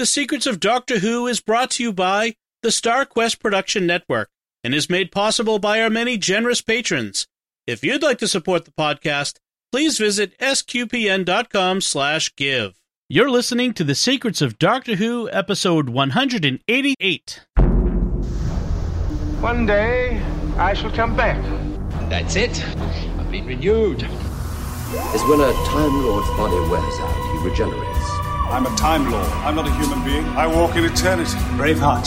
The Secrets of Doctor Who is brought to you by the Star Quest Production Network and is made possible by our many generous patrons. If you'd like to support the podcast, please visit sqpn.com/give. You're listening to The Secrets of Doctor Who episode 188. One day, I shall come back. That's it. I've been renewed. is when a Time Lord's body wears out, he regenerates. I'm a Time Lord. I'm not a human being. I walk in eternity. Braveheart.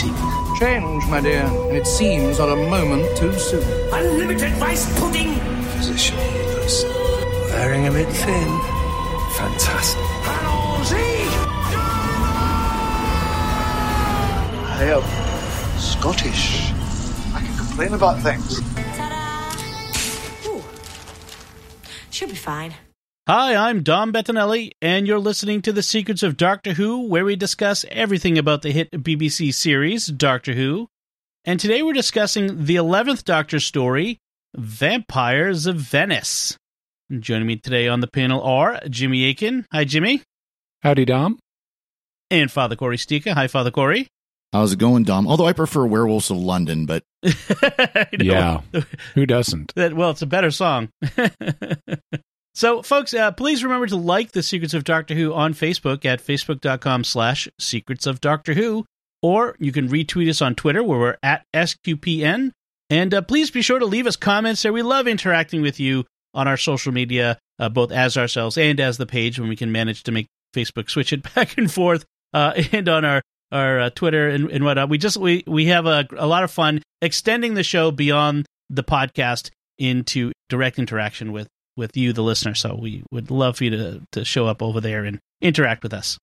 Change, my dear, and it seems on a moment too soon. Unlimited rice pudding. Physician healers. Wearing a bit thin. Fantastic. I am Scottish. I can complain about things. Ooh. She'll be fine. Hi, I'm Dom Bettinelli, and you're listening to The Secrets of Doctor Who, where we discuss everything about the hit BBC series, Doctor Who. And today we're discussing the 11th Doctor story, Vampires of Venice. And joining me today on the panel are Jimmy Akin. Hi, Jimmy. Howdy, Dom. And Father Cory Sticha. Hi, Father Cory. How's it going, Dom? Although I prefer Werewolves of London, but yeah, who doesn't? That, well, it's a better song. so, folks, uh, please remember to like the Secrets of Doctor Who on Facebook at facebook.com slash Secrets of Doctor Who, or you can retweet us on Twitter where we're at SQPN. And uh, please be sure to leave us comments there. We love interacting with you on our social media, uh, both as ourselves and as the page when we can manage to make Facebook switch it back and forth, uh, and on our our uh, Twitter and, and whatnot. We just we we have a a lot of fun extending the show beyond the podcast into direct interaction with with you, the listener. So we would love for you to to show up over there and interact with us.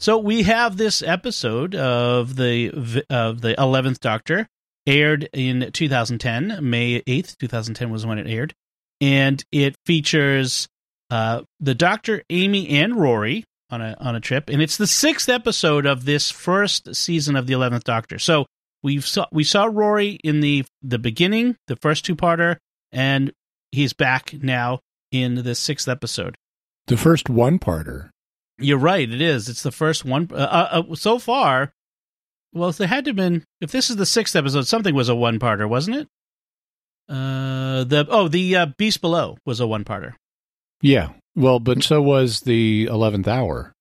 So we have this episode of the of the Eleventh Doctor aired in 2010, May 8th, 2010 was when it aired, and it features uh, the Doctor, Amy, and Rory on a on a trip, and it's the sixth episode of this first season of the Eleventh Doctor. So we've saw we saw Rory in the the beginning, the first two parter, and he's back now in the sixth episode. The first one parter. You're right. It is. It's the first one. Uh, uh, so far, well, if there had to have been, if this is the sixth episode, something was a one parter, wasn't it? Uh, the oh, the uh, Beast Below was a one parter. Yeah. Well, but so was the eleventh hour.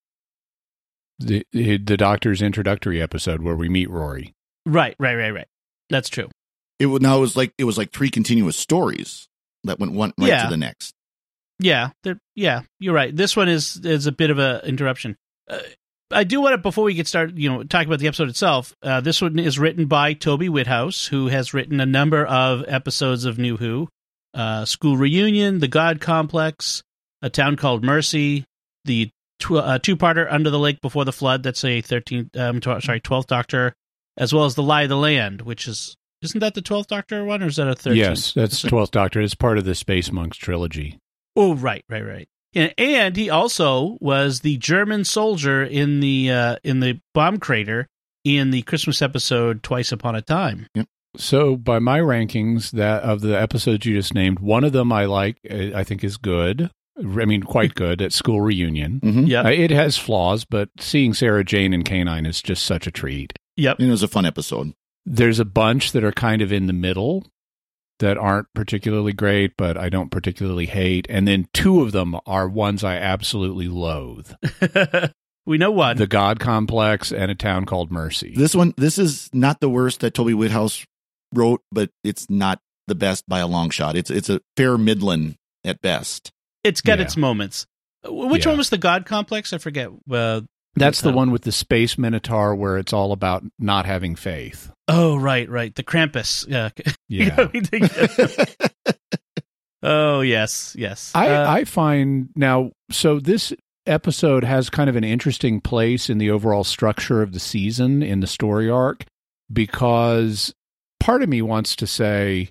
The the Doctor's introductory episode where we meet Rory. Right, right, right, right. That's true. It was now it was like it was like three continuous stories that went one right Yeah. to the next. Yeah, yeah, you're right. This one is is a bit of a interruption. Uh, I do want to before we get started, you know, talk about the episode itself. Uh, this one is written by Toby Whithouse, who has written a number of episodes of New Who, uh, School Reunion, The God Complex, A Town Called Mercy, the tw- uh, two-parter Under the Lake Before the Flood. That's a thirteenth, um, tw- sorry, twelfth Doctor, as well as The Lie of the Land, which is isn't that the twelfth Doctor one, or is that a thirteenth? Yes, that's Twelfth Doctor. It's part of the Space Monks trilogy. Oh, right, right, right. And, and he also was the German soldier in the uh, in the bomb crater in the Christmas episode Twice Upon a Time. So, by my rankings, that of the episodes you just named, one of them I like. uh, I think is good. I mean, quite good at School Reunion. Mhm. Yep. Uh, it has flaws, but seeing Sarah Jane and K9 is just such a treat. Yep. And it was a fun episode. There's a bunch that are kind of in the middle that aren't particularly great, but I don't particularly hate. And then two of them are ones I absolutely loathe we know one. The God Complex and A Town Called Mercy. This one, this is not the worst that Toby Whithouse wrote, but it's not the best by a long shot. It's it's a fair midland at best. it's got Yeah. its moments. Which Yeah. one was the God Complex? I forget. Uh, That's the uh, one with the Space Minotaur where it's all about not having faith. Oh, right, right. The Krampus. Yeah. Yeah. oh, yes, yes. I, Uh, I find now, so this episode has kind of an interesting place in the overall structure of the season in the story arc because part of me wants to say,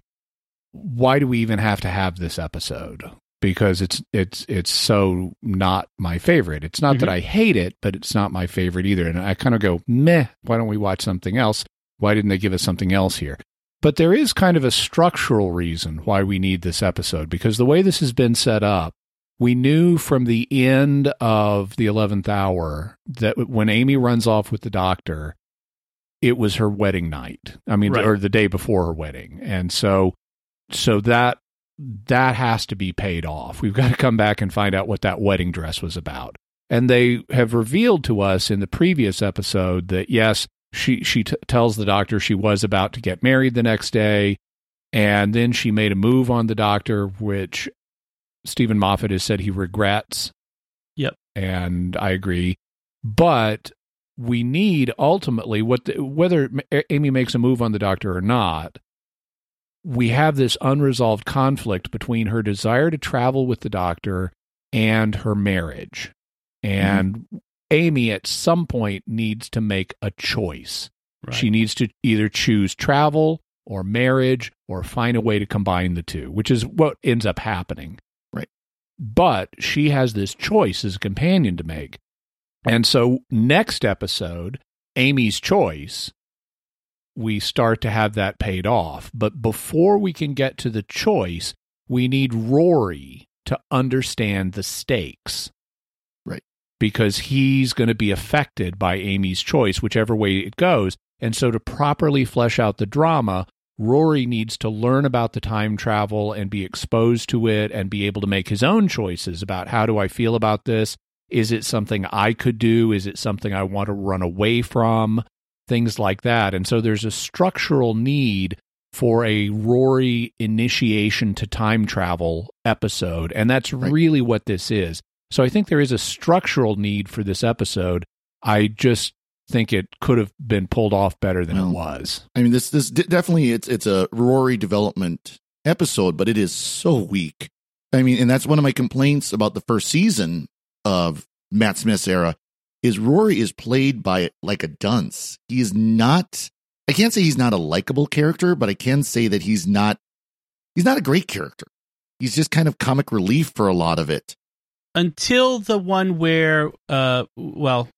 why do we even have to have this episode? Because it's it's it's so not my favorite. It's not that Mhm. I hate it, but it's not my favorite either. And I kind of go, meh, why don't we watch something else? Why didn't they give us something else here? But there is kind of a structural reason why we need this episode because the way this has been set up, we knew from the end of the 11th hour that when Amy runs off with the doctor, it was her wedding night. I mean, Right. or the day before her wedding. And so, so that, that has to be paid off. We've got to come back and find out what that wedding dress was about. And they have revealed to us in the previous episode that yes, she she t- tells the doctor she was about to get married the next day, and then she made a move on the doctor, which Steven Moffat has said he regrets. Yep. and I agree. But we need ultimately what the, whether Amy makes a move on the doctor or not. We have this unresolved conflict between her desire to travel with the doctor and her marriage. And Amy at some point needs to make a choice. Right. She needs to either choose travel or marriage or find a way to combine the two, which is what ends up happening. Right. But she has this choice as a companion to make. And so, next episode, Amy's choice, we start to have that paid off. But before we can get to the choice, we need Rory to understand the stakes Right. because he's going to be affected by Amy's choice, whichever way it goes. And so, to properly flesh out the drama, Rory needs to learn about the time travel and be exposed to it and be able to make his own choices about how do I feel about this? Is it something I could do? Is it something I want to run away from? Things like that. And so, there's a structural need for a Rory initiation to time travel episode. And that's Right. really what this is. So I think there is a structural need for this episode. I just think it could have been pulled off better than Well, it was. I mean, this this d- definitely it's it's a Rory development episode, but it is so weak. I mean, and that's one of my complaints about the first season of Matt Smith's era is Rory is played by like a dunce. He is not. I can't say he's not a likable character, but I can say that he's not. He's not a great character. He's just kind of comic relief for a lot of it. Until the one where, uh, well,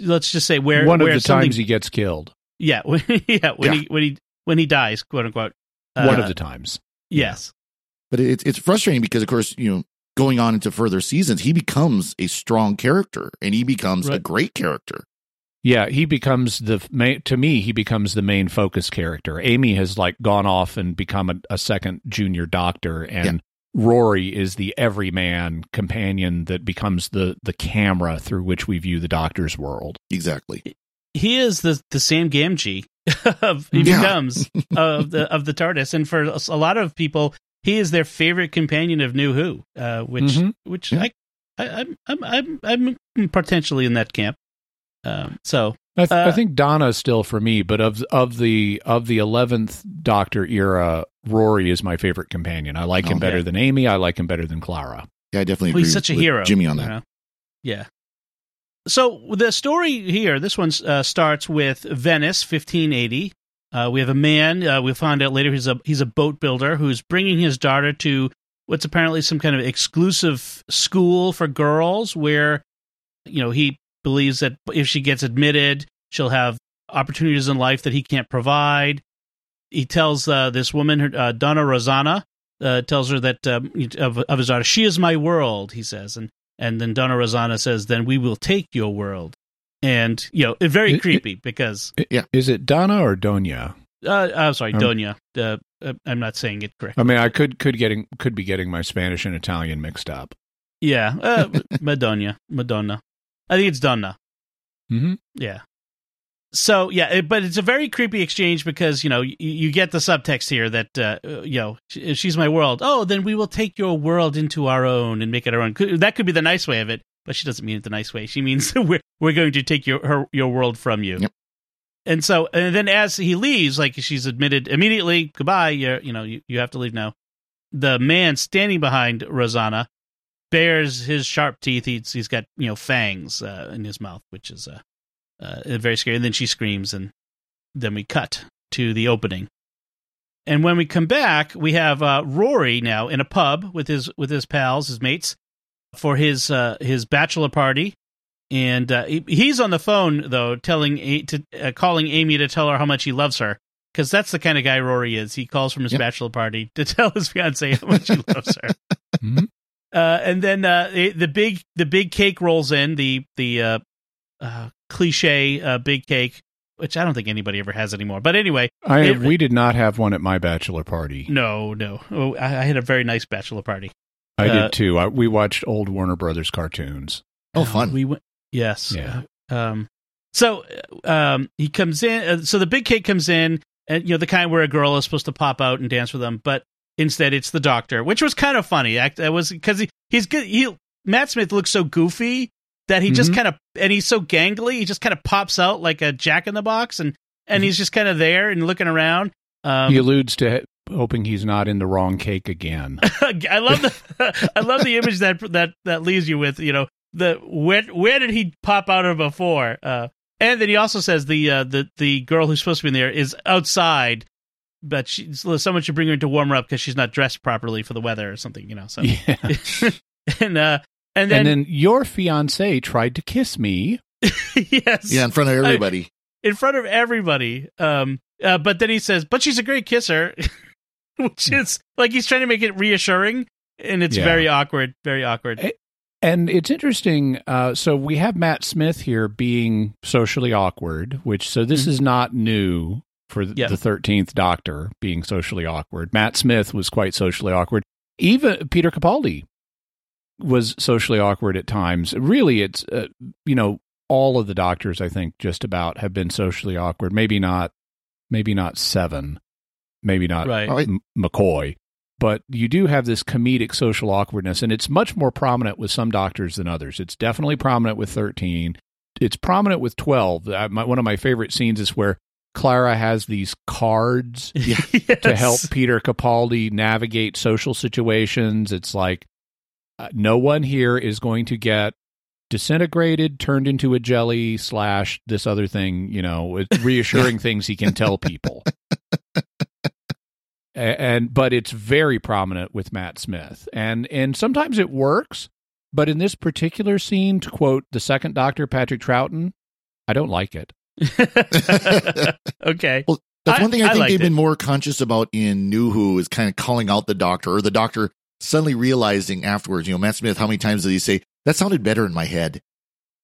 let's just say where One of where the times he gets killed. yeah, when, yeah, when Yeah. he when he when he dies, quote unquote. One Uh, of the times. yes, But it's it's frustrating because, of course, you know, going on into further seasons, he becomes a strong character and he becomes a great character. Yeah, he becomes the main, to me, he becomes the main focus character. Amy has like gone off and become a, a second junior doctor, and Rory is the everyman companion that becomes the the camera through which we view the doctor's world. Exactly. he is the the Sam Gamgee of he Yeah. becomes of the of the TARDIS, and for a lot of people, he is their favorite companion of New Who, uh, which Mhm. which Yeah. I, I I'm I'm I'm I'm potentially in that camp. Um, so I, th- Uh, I think Donna is still for me, but of of the of the eleventh Doctor era, Rory is my favorite companion. I like him Oh, better yeah. than Amy. I like him better than Clara. Yeah, I definitely well, agree. he's such a with hero, Jimmy on you that. know? Yeah. So the story here, this one uh, starts with Venice, 1580. Uh, we have a man. Uh, we'll find out later he's a he's a boat builder who's bringing his daughter to what's apparently some kind of exclusive school for girls, where you know he believes that if she gets admitted, she'll have opportunities in life that he can't provide. He tells uh, this woman, uh, Donna Rosanna, uh, tells her that um, of, of his daughter, she is my world. He says, and and then Donna Rosanna says, then we will take your world. And you know, very It- it- creepy because Yeah. Is it Donna or Donia? uh, I'm sorry, Um, Donia. Uh, I'm not saying it correctly. I mean, I could could getting could be getting my Spanish and Italian mixed up. Yeah, uh, Madonna, Madonna. I think it's Donna. Mm-hmm. Yeah. So yeah, it, but it's a very creepy exchange because you know you, you get the subtext here that uh, uh, you know she, she's my world. Oh, then we will take your world into our own and make it our own. That could be the nice way of it, but she doesn't mean it the nice way. She means we're we're going to take your her your world from you. Yep. And so, and then as he leaves, like she's admitted immediately, goodbye. You're, you know, you, you have to leave now. The man standing behind Rosanna bares his sharp teeth. He's, he's got you know fangs uh, in his mouth, which is uh, uh, very scary. And then she screams, and then we cut to the opening. And when we come back, we have uh, Rory now in a pub with his with his pals, his mates, for his uh, his bachelor party. And uh, he, he's on the phone though, telling A- to uh, calling Amy to tell her how much he loves her, because that's the kind of guy Rory is. He calls from his Yep. bachelor party to tell his fiance how much he loves her. Mhm. Uh, and then uh, it- the big the big cake rolls in the the uh, uh, cliche uh, big cake, which I don't think anybody ever has anymore. But anyway, I it- we did not have one at my bachelor party. no, no, oh, I, I had a very nice bachelor party. I Uh, did too. I, we watched old Warner Brothers cartoons. Oh, fun. We went. Yes. Yeah. Um. So, uh, um, he comes in. Uh, so the big cake comes in, and you know the kind where a girl is supposed to pop out and dance with them, but instead it's the doctor, which was kind of funny. Act That was because he he's good. He Matt Smith looks so goofy that he just Mhm. kind of and he's so gangly. He just kind of pops out like a Jack in the Box, and and he's just kind of there and looking around. Um, he alludes to hoping he's not in the wrong cake again. I love the I love the image that that that leaves you with. You know, the where where did he pop out of before? Uh, and then he also says the uh, the the girl who's supposed to be in there is outside, but she someone should bring her in to warm her up because she's not dressed properly for the weather or something. You know, so yeah. and uh and then, and then your fiance tried to kiss me. yes Yeah, in front of everybody. in front of everybody. Um, uh, but then he says, "But she's a great kisser," which is like he's trying to make it reassuring, and it's Yeah. very awkward. Very awkward. And it's interesting. Uh, so we have Matt Smith here being socially awkward, which so this Mhm. is not new for Yeah. the thirteenth Doctor being socially awkward. Matt Smith was quite socially awkward. Even Peter Capaldi was socially awkward at times. Really, it's uh, you know all of the doctors I think just about have been socially awkward. Maybe not, maybe not seven, maybe not Right. M- McCoy, but you do have this comedic social awkwardness, and it's much more prominent with some doctors than others. It's definitely prominent with 13. It's prominent with 12. Uh, my, one of my favorite scenes is where Clara has these cards to help Peter Capaldi navigate social situations. It's like uh, no one here is going to get disintegrated, turned into a jelly slash this other thing. You know, reassuring things he can tell people. A- and but it's very prominent with Matt Smith, and and sometimes it works. But in this particular scene, to quote the second Doctor, Patrick Troughton, I don't like it. okay. Well, that's one thing I, I think liked they've it. been more conscious about in New Who is kind of calling out the doctor or the doctor suddenly realizing afterwards, you know, Matt Smith, how many times did he say, that sounded better in my head?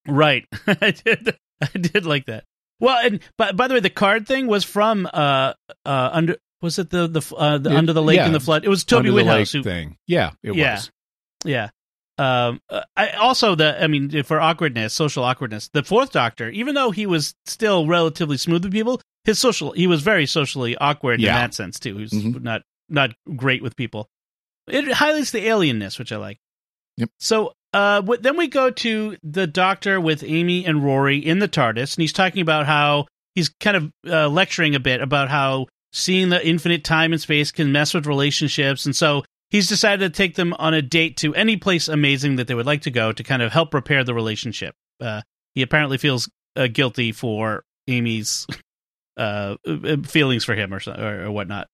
Right. I did. I did like that. Well, and by, by the way, the card thing was from uh uh under was it the the, uh, the It- under the lake yeah. in the flood? It was Toby Whithouse who thing. Yeah, it Yeah. was. Yeah. Um, I also the I mean for awkwardness, social awkwardness. The fourth Doctor, even though he was still relatively smooth with people, his social he was very socially awkward Yeah. in that sense too. He was Mhm. not not great with people. It highlights the alienness, which I like. Yep. So uh, then we go to the Doctor with Amy and Rory in the TARDIS, and he's talking about how he's kind of uh, lecturing a bit about how seeing the infinite time and space can mess with relationships, and so he's decided to take them on a date to any place amazing that they would like to go to kind of help repair the relationship. Uh, he apparently feels uh, guilty for Amy's uh, uh, feelings for him or, so, or or whatnot.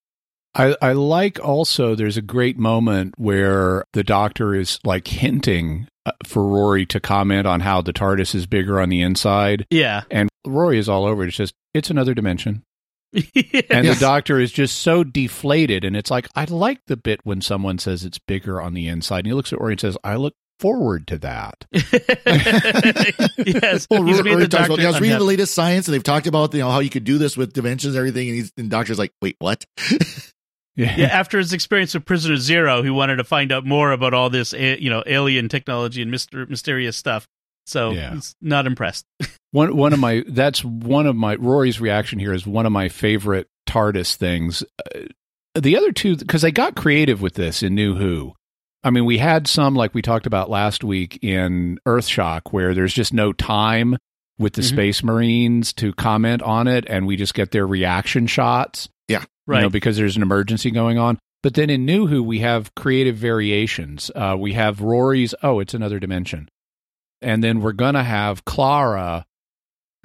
I, I like also there's a great moment where the doctor is like hinting uh, for Rory to comment on how the TARDIS is bigger on the inside. Yeah, And Rory is all over it. It's just, it's another dimension. Yeah. And the doctor is just so deflated. And it's like, I like the bit when someone says it's bigger on the inside. And he looks at Rory and says, I look forward to that. yes, Well, he's Rory talks about, Doctor yeah, I was reading the latest science and they've talked about, you know, how you could do this with dimensions and everything. And, he's, and the doctor's like, wait, what? yeah, after his experience with Prisoner Zero, he wanted to find out more about all this, you know, alien technology and myster- mysterious stuff. So Yeah. he's not impressed. One one of my that's one of my Rory's reaction here is one of my favorite TARDIS things. Uh, the other two because they got creative with this in New Who. I mean, we had some like we talked about last week in Earthshock where there's just no time with the Mhm. Space Marines to comment on it, and we just get their reaction shots. Yeah. Right. you know, because there's an emergency going on. But then in New Who, we have creative variations. Uh, we have Rory's, oh, it's another dimension. And then we're going to have Clara,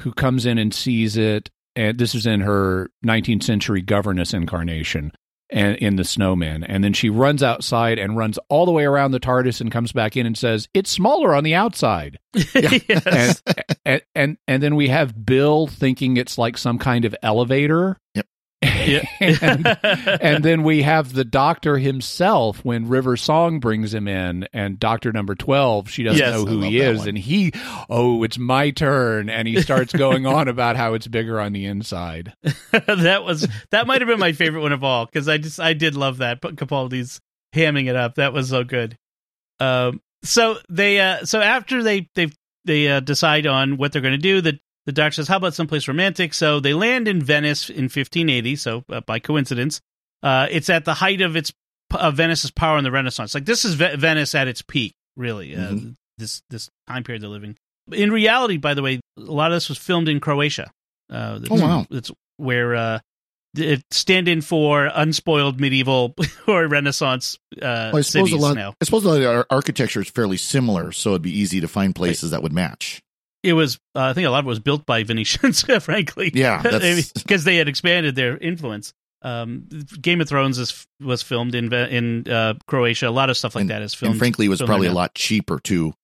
who comes in and sees it. And this is in her 19th century governess incarnation and in the snowman. And then she runs outside and runs all the way around the TARDIS and comes back in and says, it's smaller on the outside. yes. And, and, and, and then we have Bill thinking it's like some kind of elevator. Yep. and, and then we have the doctor himself when River Song brings him in, and Doctor Number Twelve, she doesn't Yes. know who he is, one. and he, oh, it's my turn, and he starts going on about how it's bigger on the inside. that was that might have been my favorite one of all because I just I did love that. But Capaldi's hamming it up. That was so good. Um, so they uh, so after they they they uh, decide on what they're going to do, the the doctor says, "How about someplace romantic?" So they land in Venice in 1580. So uh, by coincidence, uh, it's at the height of its of Venice's power in the Renaissance. Like this is Ve- Venice at its peak, really. Uh, Mhm. This this time period they're living. In reality, by the way, a lot of this was filmed in Croatia. Uh, Oh, wow. It's where uh, it stand in for unspoiled medieval or Renaissance uh, Well, I suppose a cities lot. now. I suppose a lot of architecture is fairly similar, so it'd be easy to find places that would match. It was, uh, I think, a lot of it was built by Venetians, frankly. Yeah, because they had expanded their influence. Um, Game of Thrones is, was filmed in in uh, Croatia. A lot of stuff like and, that is filmed. and frankly, it was probably a lot cheaper too.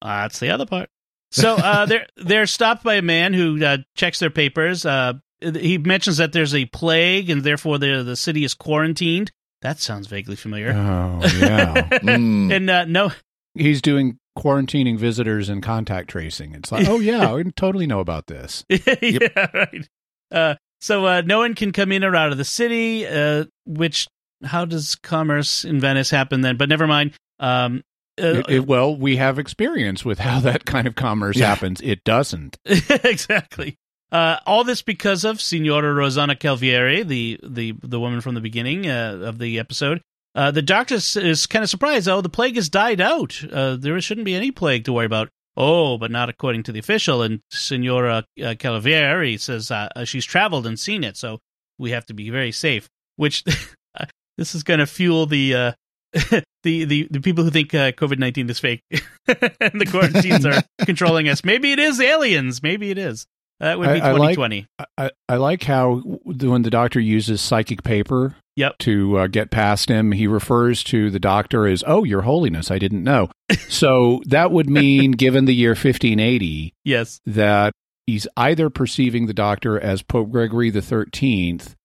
Uh, that's the other part. So uh, they're they're stopped by a man who uh, checks their papers. Uh, he mentions that there's a plague and therefore the the city is quarantined. That sounds vaguely familiar. Oh yeah, Mm. and uh, no, he's doing quarantining visitors and contact tracing. It's like, oh yeah, we totally know about this. yeah, right. Uh, so uh, no one can come in or out of the city. Uh, which how does commerce in Venice happen then? But never mind. Um, uh, It- it- well, we have experience with how that kind of commerce Yeah. happens. It doesn't. exactly. Uh, all this because of Signora Rosanna Calvieri, the the the woman from the beginning uh, of the episode. Uh, the doctor is, kind of surprised. Oh, the plague has died out. Uh, there shouldn't be any plague to worry about. Oh, but not according to the official. And Signora uh, Calvieri says uh, she's traveled and seen it, so we have to be very safe. Which this is going to fuel the. Uh, the, the the people who think uh, COVID nineteen is fake and the quarantines are controlling us. Maybe it is aliens. Maybe it is. That would be I- I like- 2020. I, I like how when the doctor uses psychic paper Yep. to uh, get past him, he refers to the doctor as, "Oh, Your Holiness, I didn't know." so that would mean, given the year 1580, Yes. that he's either perceiving the doctor as Pope Gregory the Thirteenth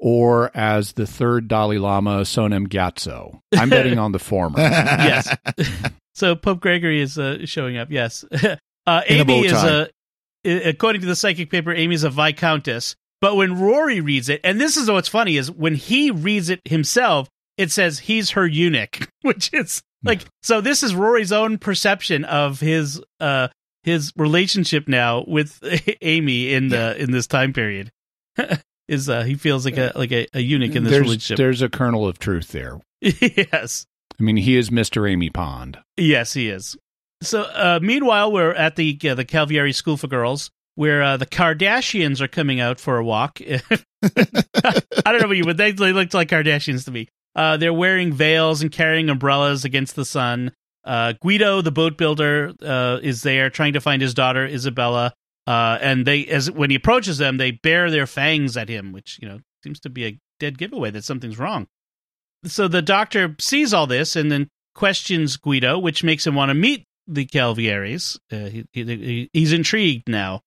or as the third Dalai Lama, Sonam Gyatso. I'm betting on the former. Yes. So Pope Gregory is uh, showing up. Yes. Uh, Amy is a, according to the psychic paper, Amy is a viscountess. But when Rory reads it, and this is what's funny is when he reads it himself, it says he's her eunuch, which is like so. This is Rory's own perception of his uh his relationship now with Amy in the in this time period. is uh he feels like a like a, a eunuch in this there's, relationship? there's a kernel of truth there. yes. I mean, he is Mr. Amy Pond. Yes, he is. So, uh, meanwhile, we're at the uh, the Calvieri School for Girls, where uh, the Kardashians are coming out for a walk. I don't know about you, but they, they looked like Kardashians to me. Uh, they're wearing veils and carrying umbrellas against the sun. Uh, Guido, the boat builder, uh, is there trying to find his daughter Isabella. Uh, and they, as when he approaches them, they bare their fangs at him, which you know seems to be a dead giveaway that something's wrong. So the doctor sees all this and then questions Guido, which makes him want to meet the Calvieris. Uh, he, he, he's intrigued now.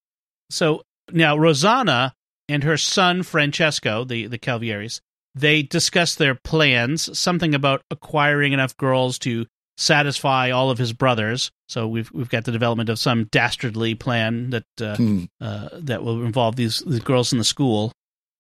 So now Rosanna and her son Francesco, the the Calvieris, they discuss their plans. Something about acquiring enough girls to satisfy all of his brothers. So we've we've got the development of some dastardly plan that uh, Hmm. uh, that will involve these, these girls in the school.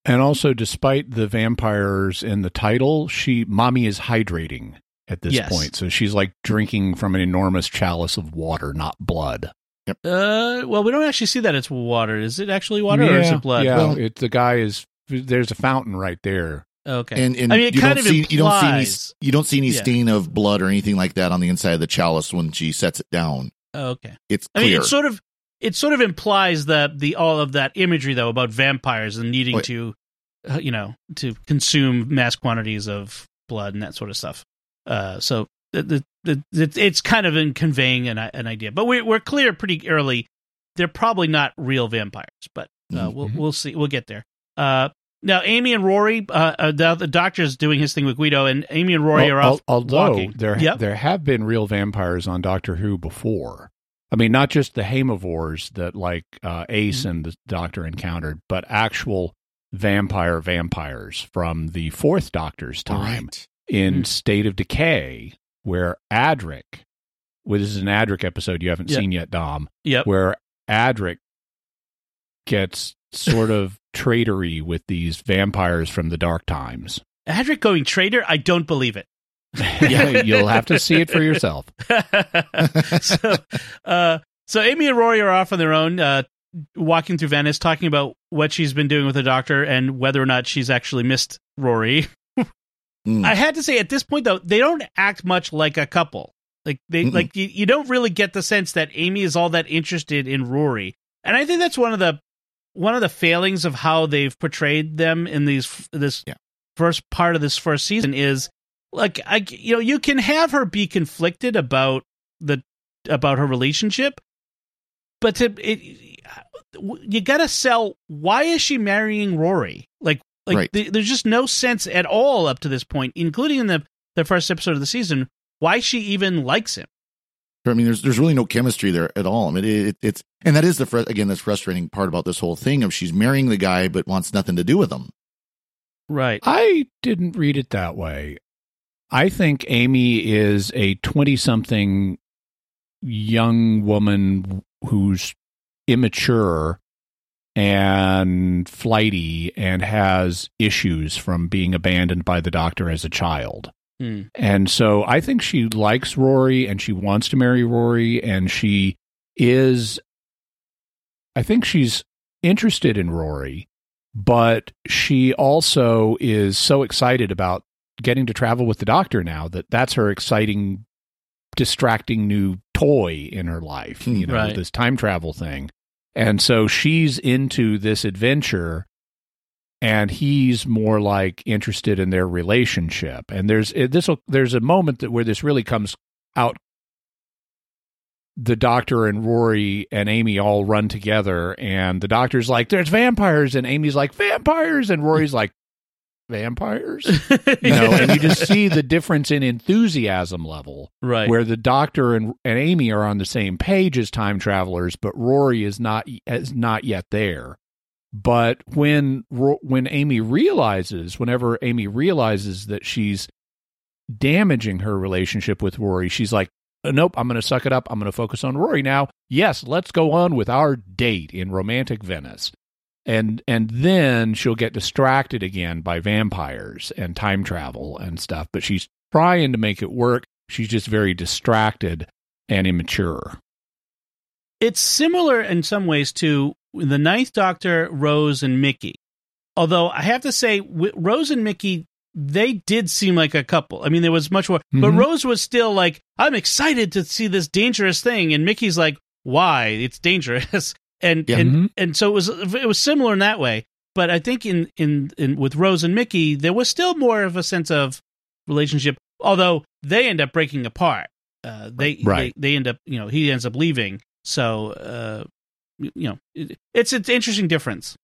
And also, despite the vampires in the title, she mommy is hydrating at this Yes. point. So she's like drinking from an enormous chalice of water, not blood. Uh, well, we don't actually see that it's water. Is it actually water or is it blood? Yeah, Well- it, the guy is. There's a fountain right there. Okay. And, and I mean, it you kind don't of see you don't see any you don't see any Yeah. stain of blood or anything like that on the inside of the chalice when she sets it down. Oh, okay. It's I clear. mean, it sort of it sort of implies that the all of that imagery though about vampires and needing Wait. to, uh, you know, to consume mass quantities of blood and that sort of stuff. Uh, so the, the, the, it's kind of in conveying an an idea, but we're, we're clear pretty early. They're probably not real vampires, but uh, we'll we'll see. We'll get there. Uh, now Amy and Rory, uh, uh, the, the doctor's doing his thing with Guido, and Amy and Rory Al- are al- off although walking. there Yep. there have been real vampires on Doctor Who before. I mean, not just the Haemovores that like uh, Ace Mm-hmm. and the Doctor encountered, but actual vampire vampires from the fourth Doctor's time Right. in Hmm. State of Decay, where Adric, well, this is an Adric episode you haven't Yeah. seen yet, Dom, Yep. where Adric gets sort of traitory with these vampires from the dark times. Adric going traitor? I don't believe it. yeah, you'll have to see it for yourself. so, uh, so Amy and Rory are off on their own, uh, walking through Venice, talking about what she's been doing with the doctor and whether or not she's actually missed Rory. Mm. I had to say, at this point, though, they don't act much like a couple. Like they, Mm-mm. like you, you don't really get the sense that Amy is all that interested in Rory, and I think that's one of the one of the failings of how they've portrayed them in these this Yeah. first part of this first season is like I you know you can have her be conflicted about the about her relationship, but to it you got to sell why is she marrying Rory like like Right. th- there's just no sense at all up to this point, including in the the first episode of the season, why she even likes him. I mean, there's there's really no chemistry there at all. I mean, it, it, it's and that is the fr- again that's frustrating part about this whole thing of she's marrying the guy but wants nothing to do with him. Right. I didn't read it that way. I think Amy is a 20 something young woman who's immature and flighty and has issues from being abandoned by the doctor as a child. Hmm. And so I think she likes Rory and she wants to marry Rory and she is I think she's interested in Rory, but she also is so excited about getting to travel with the doctor now that that's her exciting distracting new toy in her life, you know, Right. this time travel thing. And so she's into this adventure and he's more like interested in their relationship. And there's eh, this there's a moment that where this really comes out. The doctor and Rory and Amy all run together and the doctor's like there's vampires. And Amy's like vampires! And Rory's like vampires you know and you just see the difference in enthusiasm level right. where the doctor and, and Amy are on the same page as time travelers, but Rory is not is not yet there. But when when Amy realizes, whenever Amy realizes that she's damaging her relationship with Rory, she's like, "Uh, "Nope, I'm going to suck it up. I'm going to focus on Rory now. Yes, let's go on with our date in romantic Venice." And and then she'll get distracted again by vampires and time travel and stuff, but she's trying to make it work. She's just very distracted and immature. it's similar in some ways to the Ninth Doctor, Rose and Mickey. Although I have to say, Rose and Mickey, they did seem like a couple. I mean, there was much more, but Mhm. Rose was still like, "I'm excited to see this dangerous thing," and Mickey's like, "Why? It's dangerous." And Yeah. and Mhm. and so it was it was similar in that way. But I think in, in in with Rose and Mickey, there was still more of a sense of relationship. Although they end up breaking apart. Uh, they, Right. they they end up you know he ends up leaving. So uh, you know it, it's it's an interesting difference.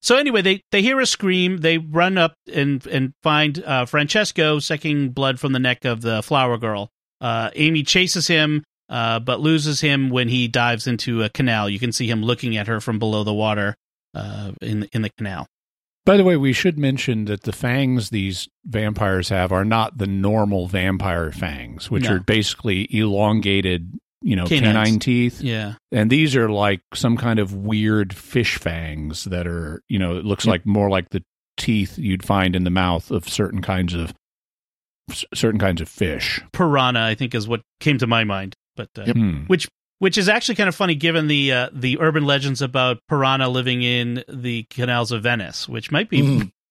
So anyway, they they hear a scream. They run up and and find uh, Francesco sucking blood from the neck of the flower girl. Uh, Amy chases him, uh, but loses him when he dives into a canal. You can see him looking at her from below the water uh, in in the canal. By the way, we should mention that the fangs these vampires have are not the normal vampire fangs, which No. are basically elongated, you know, Canines. canine teeth. Yeah, And these are like some kind of weird fish fangs that are, you know, it looks Yeah. like more like the teeth you'd find in the mouth of certain kinds of certain kinds of fish. piranha. I think is what came to my mind. But uh, Hmm. which which is actually kind of funny given the uh, the urban legends about piranha living in the canals of Venice, which might be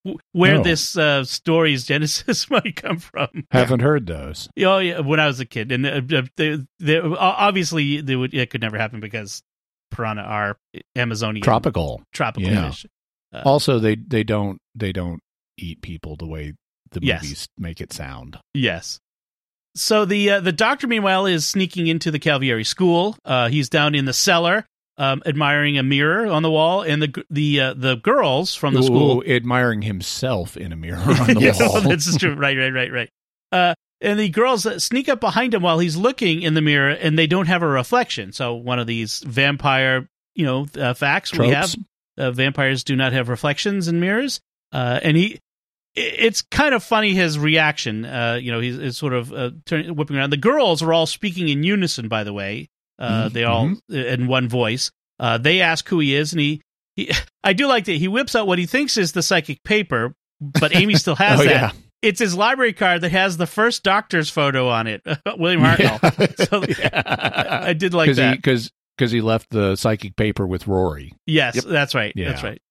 w- where Oh. this uh, story's genesis might come from. Haven't heard those. Oh yeah, when I was a kid, and uh, uh, they, they, obviously they would, it could never happen because piranha are Amazonian Tropical. tropical Yeah. fish. Uh, Also, they they don't they don't eat people the way the Yes. movies make it sound. Yes. So the uh, the doctor, meanwhile, is sneaking into the Calvieri school. Uh, he's down in the cellar, um, admiring a mirror on the wall, and the the uh, the girls from the school. Admiring himself in a mirror on the Yes, wall. that's true. Right, right, right, right. Uh, and the girls uh, sneak up behind him while he's looking in the mirror, and they don't have a reflection. So one of these vampire, you know, uh, facts we have. Uh, vampires do not have reflections in mirrors. Uh, and he, it's kind of funny his reaction. Uh, you know, he's, he's sort of uh, turning, whipping around. The girls are all speaking in unison, by the way. Uh, Mhm. They all in one voice. Uh, they ask who he is, and he, he, I do like that he whips out what he thinks is the psychic paper, but Amy still has Oh, that. yeah. It's his library card that has the first doctor's photo on it, William Hartnell. So I, I did like Because that. he, cause, 'cause he left the psychic paper with Rory. yes, that's right. That's right.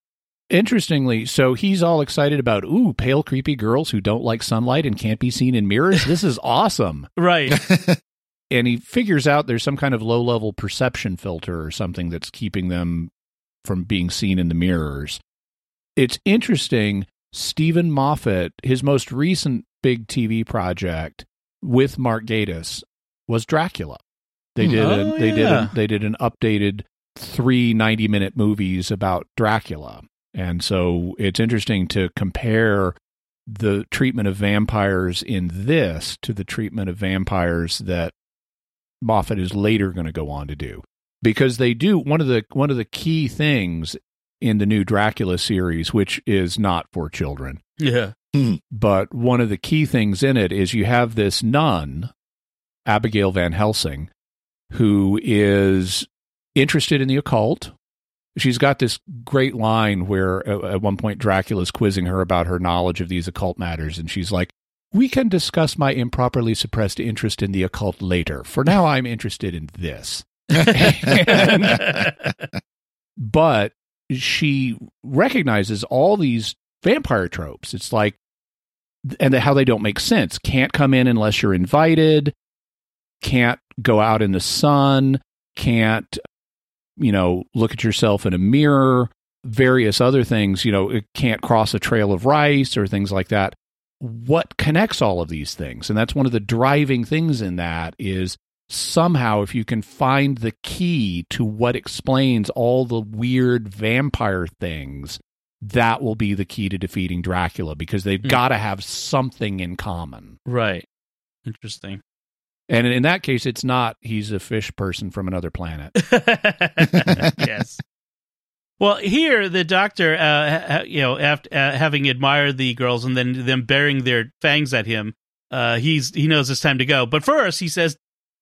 Interestingly, so he's all excited about, ooh, pale, creepy girls who don't like sunlight and can't be seen in mirrors. This is awesome. Right. and he figures out there's some kind of low level perception filter or something that's keeping them from being seen in the mirrors. It's interesting. Steven Moffat, his most recent big TV project with Mark Gatiss was Dracula. They hmm. did Oh, a, they did a, they did an updated three 90 minute movies about Dracula. And so it's interesting to compare the treatment of vampires in this to the treatment of vampires that Moffat is later going to go on to do because they do one of the one of the key things in the new Dracula series which is not for children Yeah. Hmm. but one of the key things in it is you have this nun Abigail Van Helsing who is interested in the occult she's got this great line where at one point Dracula's quizzing her about her knowledge of these occult matters and she's like we can discuss my improperly suppressed interest in the occult later. For now, I'm interested in this. And- but she recognizes all these vampire tropes. It's like, and how they don't make sense. Can't come in unless you're invited. Can't go out in the sun. Can't, you know, look at yourself in a mirror. Various other things, you know, it can't cross a trail of rice or things like that what connects all of these things and that's one of the driving things in that is somehow if you can find the key to what explains all the weird vampire things that will be the key to defeating dracula because they've Hmm. got to have something in common Right. Interesting. And in that case it's not he's a fish person from another planet yes. Well, here the doctor, uh, you know, after uh, having admired the girls and then them bearing their fangs at him, uh, he's he knows it's time to go. But first, he says,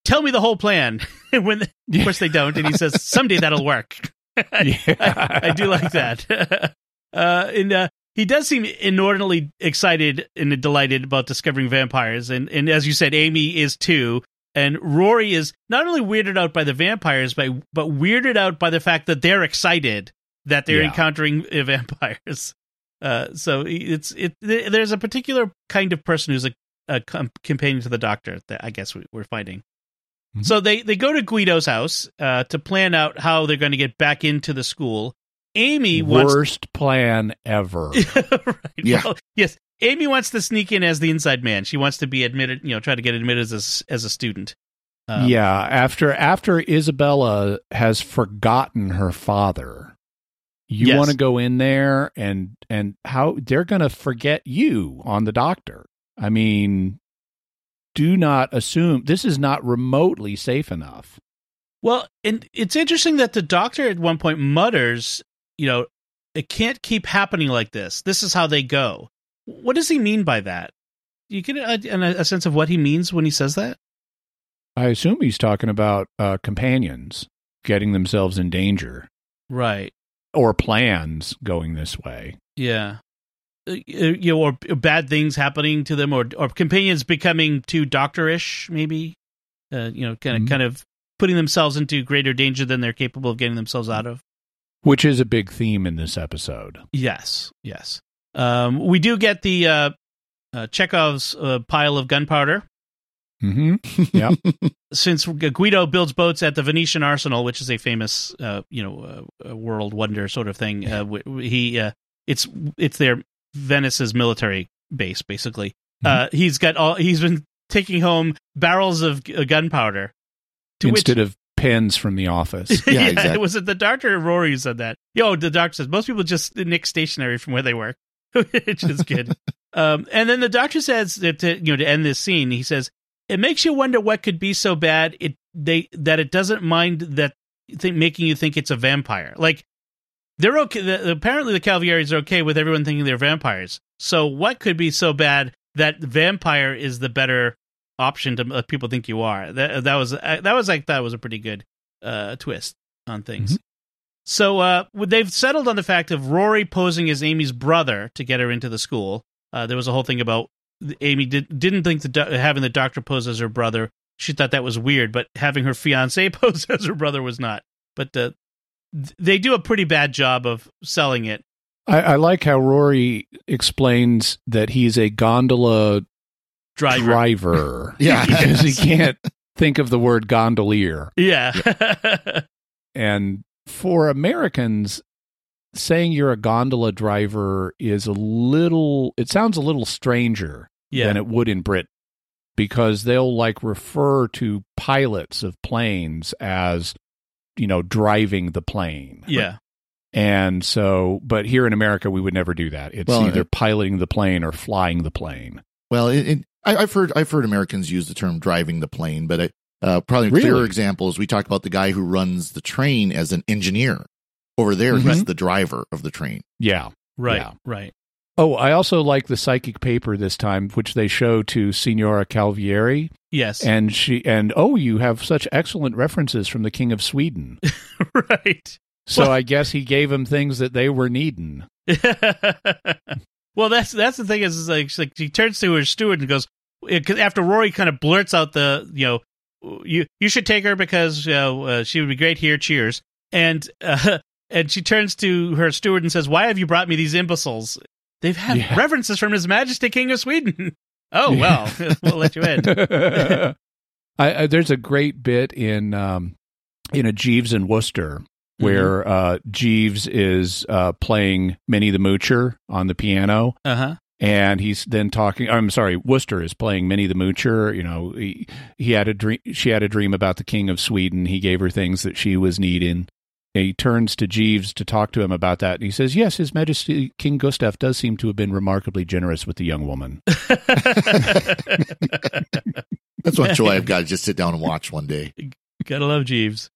"Tell me the whole plan." And when, of course, they don't, and he says, "Someday that'll work." I, I do like that. uh, and uh, he does seem inordinately excited and delighted about discovering vampires, and and as you said, Amy is too. And Rory is not only weirded out by the vampires, but but weirded out by the fact that they're excited that they're Yeah. encountering vampires. Uh, so it's it. There's a particular kind of person who's a, a com- companion to the Doctor that I guess we, we're finding. Mhm. So they they go to Guido's house uh, to plan out how they're going to get back into the school. Amy wants worst plan ever right. Yeah. Well, yes. Amy wants to sneak in as the inside man. She wants to be admitted, you know, try to get admitted as a, as a student. Um, yeah after after isabella has forgotten her father you Yes. want to go in there and and how they're going to forget you on the doctor i mean do not assume this is not remotely safe enough Well, and it's interesting that the doctor at one point mutters, you know, it can't keep happening like this. This is how they go. What does he mean by that? You get a, a, sense of what he means when he says that? i assume he's talking about uh companions getting themselves in danger Right. or plans going this way Yeah. Uh, you know, or bad things happening to them, or or companions becoming too doctorish, maybe. Uh, you know, kind of Mhm. kind of putting themselves into greater danger than they're capable of getting themselves out of. Which is a big theme in this episode Yes, yes. Um, we do get the uh, uh, Chekhov's uh, pile of gunpowder. hmm yeah Since Guido builds boats at the Venetian Arsenal, which is a famous, uh, you know, uh, world wonder sort of thing, uh, he uh, it's it's their Venice's military base, basically. Uh, he's got all he's been taking home barrels of gunpowder. To which instead of pens from the office Yeah, exactly. Was it the doctor or Rory who said that? Yo, the doctor says most people just nick stationery from where they work, which is good. um, and then the doctor says that to, you know to end this scene, he says it makes you wonder what could be so bad it they that it doesn't mind that think, making you think it's a vampire. Like they're okay. The, apparently, the Calvieris are okay with everyone thinking they're vampires. So, what could be so bad that vampire is the better option to let people think you are? That that was uh, that was like that was a pretty good uh, twist on things. Mm-hmm. So uh, they've settled on the fact of Rory posing as Amy's brother to get her into the school. Uh, there was a whole thing about Amy did, didn't think the do- having the doctor pose as her brother. She thought that was weird, but having her fiance pose as her brother was not. But uh, they do a pretty bad job of selling it. I, I like how Rory explains that he's a gondola Driver. driver. Yeah. because he can't think of the word gondolier. Yeah. And for Americans, saying you're a gondola driver is a little, it sounds a little stranger Yeah. than it would in Britain because they'll like refer to pilots of planes as, you know, driving the plane. yeah. And so, but here in America, we would never do that. It's Well, either it- piloting the plane or flying the plane. Well, it, it, I, I've heard I've heard Americans use the term driving the plane, but it, uh, probably a clearer Really? example is we talk about the guy who runs the train as an engineer. Over there, he's Mhm. the driver of the train. Yeah. Right. Yeah. Right. Oh, I also like the psychic paper this time, which they show to Signora Calvierri, Yes. and she and oh, you have such excellent references from the King of Sweden. right. So Well- I guess he gave them things that they were needing. well, that's that's the thing is, is like, like she turns to her steward and goes after Rory kind of blurts out the you know you you should take her because you know, uh, she would be great here. Cheers. And uh, and she turns to her steward and says, "Why have you brought me these imbeciles? They've had Yeah. references from His Majesty King of Sweden." oh well, we'll let you in. I, I, there's a great bit in um, in a Jeeves and Wooster where uh, Jeeves is uh, playing Minnie the Moocher on the piano. Uh huh. and he's then talking i'm sorry wooster is playing minnie the moocher you know he, he had a dream she had a dream about the king of sweden he gave her things that she was needing and he turns to jeeves to talk to him about that and he says yes his majesty king gustav does seem to have been remarkably generous with the young woman That's one show I've got to just sit down and watch one day. Gotta love Jeeves.